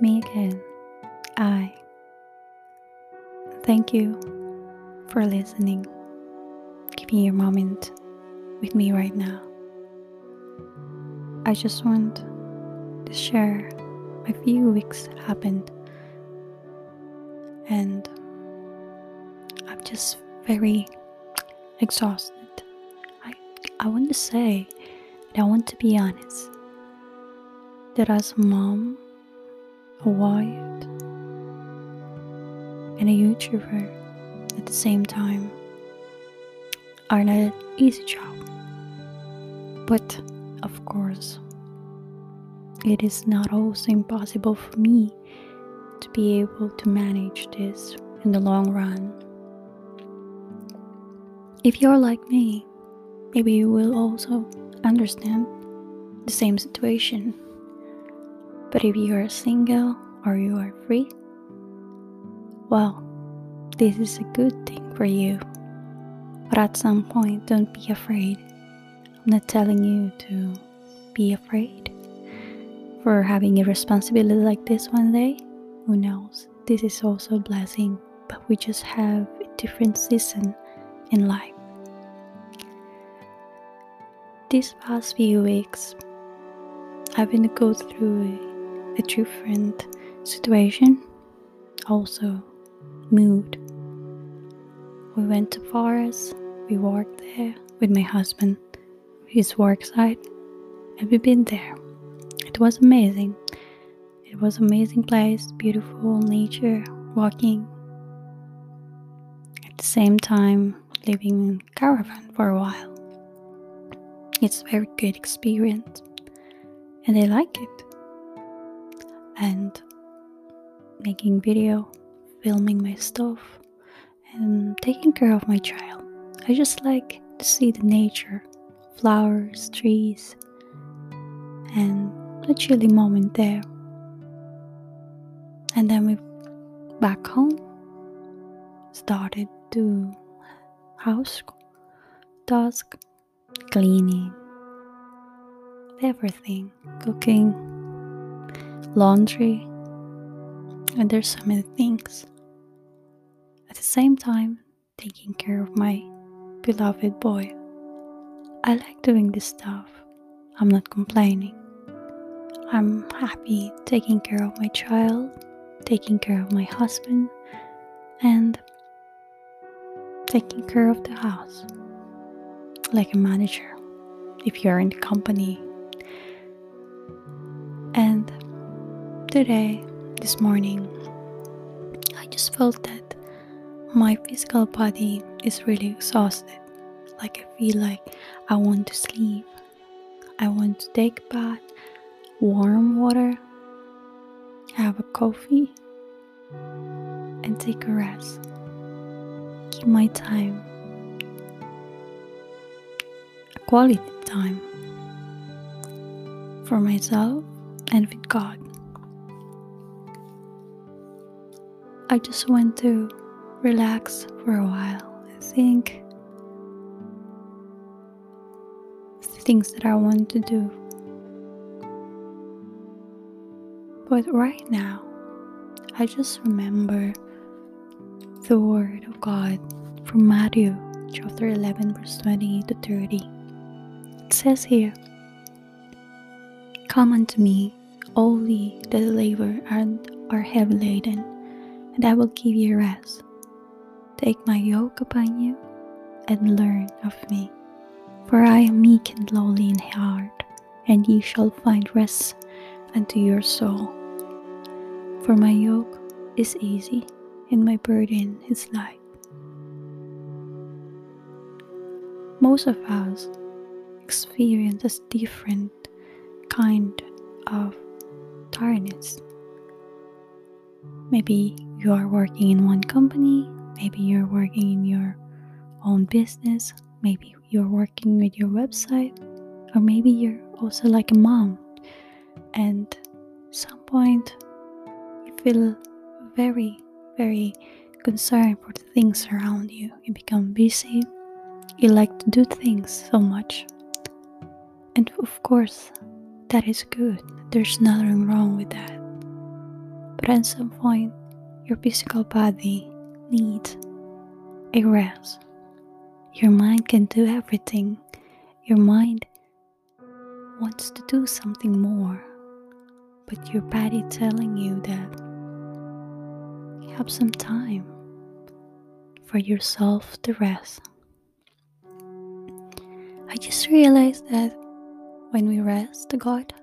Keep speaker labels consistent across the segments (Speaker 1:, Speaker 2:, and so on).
Speaker 1: Me again. I. Thank you for listening, keeping your moment with me right now. I just want to share a few weeks happened and I'm just very exhausted. I I want to say and I want to be honest that as a mom, a wife, and a YouTuber at the same time are not an easy job. But of course, it is not also impossible for me to be able to manage this in the long run. If you're like me, maybe you will also understand the same situation. But if you are single or you are free, well, this is a good thing for you. But at some point, don't be afraid. I'm not telling you to be afraid for having a responsibility like this one day. Who knows? This is also a blessing, but we just have a different season in life. These past few weeks, I've been going go through a, different situation, also mood. We went to forest, we walked there with my husband, his work site, and we've been there. It was amazing. It was amazing place, beautiful nature, walking. At the same time, living in caravan for a while. It's a very good experience, and I like it. And making video, filming my stuff, and taking care of my child. I just like to see the nature, flowers, trees, and a chilly moment there. And then we back home started to house task, cleaning, everything, cooking, laundry, and there's so many things. At the same time, taking care of my beloved boy. I like doing this stuff. I'm not complaining. I'm happy taking care of my child, taking care of my husband, and taking care of the house like a manager if you're in the company. Today, this morning, I just felt that my physical body is really exhausted. Like I feel like I want to sleep. I want to take a bath, warm water, have a coffee, and take a rest. Give my time, quality time for myself and with God. I just want to relax for a while and think things that I want to do. But right now, I just remember the word of God from Matthew chapter 11, verse 20 to 30. It says here, Come unto me, all ye that labor and are heavy laden, and I will give you rest. Take my yoke upon you and learn of me, for I am meek and lowly in heart, and ye shall find rest unto your soul. For my yoke is easy, and my burden is light. Most of us experience a different kind of tiredness. Maybe you are working in one company, maybe you're working in your own business, maybe you're working with your website, or maybe you're also like a mom. And some point you feel very very concerned for the things around you. You become busy. You like to do things so much. And of course that is good. There's nothing wrong with that. But at some point, your physical body needs a rest. Your mind can do everything. Your mind wants to do something more, but your body telling you that you have some time for yourself to rest. I just realized that when we rest to God,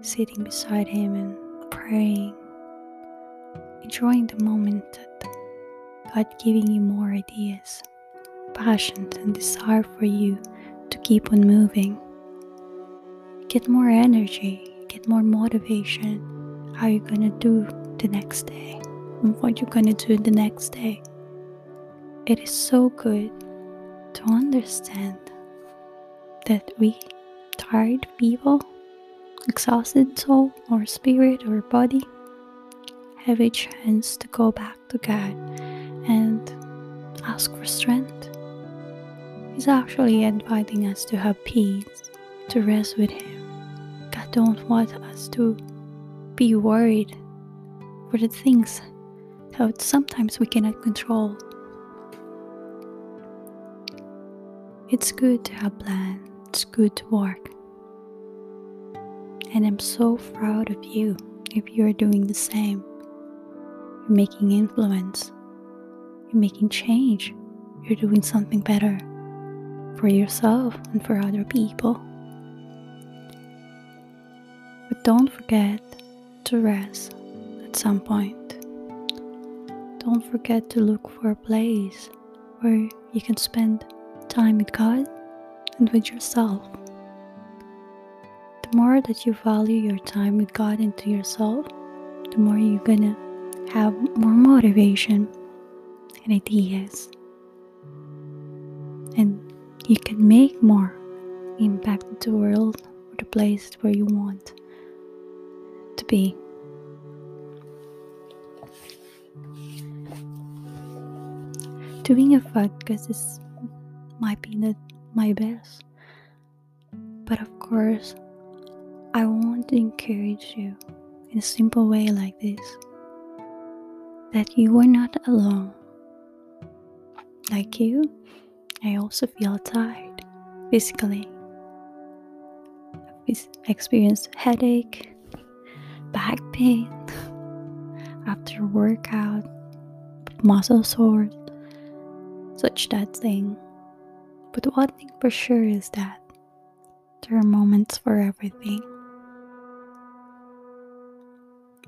Speaker 1: sitting beside Him and praying, enjoying the moment that God giving you more ideas, passions, and desire for you to keep on moving. Get more energy, get more motivation. How you gonna do the next day, and what you're gonna do the next day. It is so good to understand that we tired people, exhausted soul or spirit or body have a chance to go back to God and ask for strength. He's actually inviting us to have peace, to rest with Him. God don't want us to be worried for the things that sometimes we cannot control. It's good to have plans. It's good to work. And I'm so proud of you if you're doing the same. You're making influence. You're making change. You're doing something better for yourself and for other people. But don't forget to rest at some point. Don't forget to look for a place where you can spend time with God and with yourself. The more that you value your time with God and to yourself, the more you're gonna have more motivation and ideas. And you can make more impact in the world or the place where you want to be. Doing a podcast is might be the, my best. But of course, I want to encourage you in a simple way like this that you are not alone. Like you, I also feel tired physically. I've experienced headache, back pain after workout, muscle sores, such that thing. But one thing for sure is that there are moments for everything.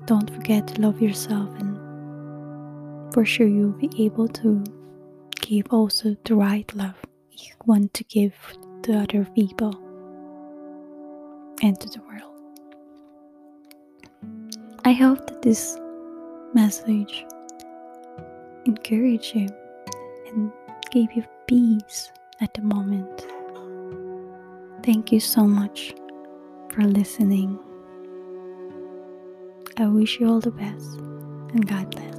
Speaker 1: Don't forget to love yourself, and for sure, you'll be able to give also the right love you want to give to other people and to the world. I hope that this message encouraged you and gave you peace at the moment. Thank you so much for listening. I wish you all the best and God bless.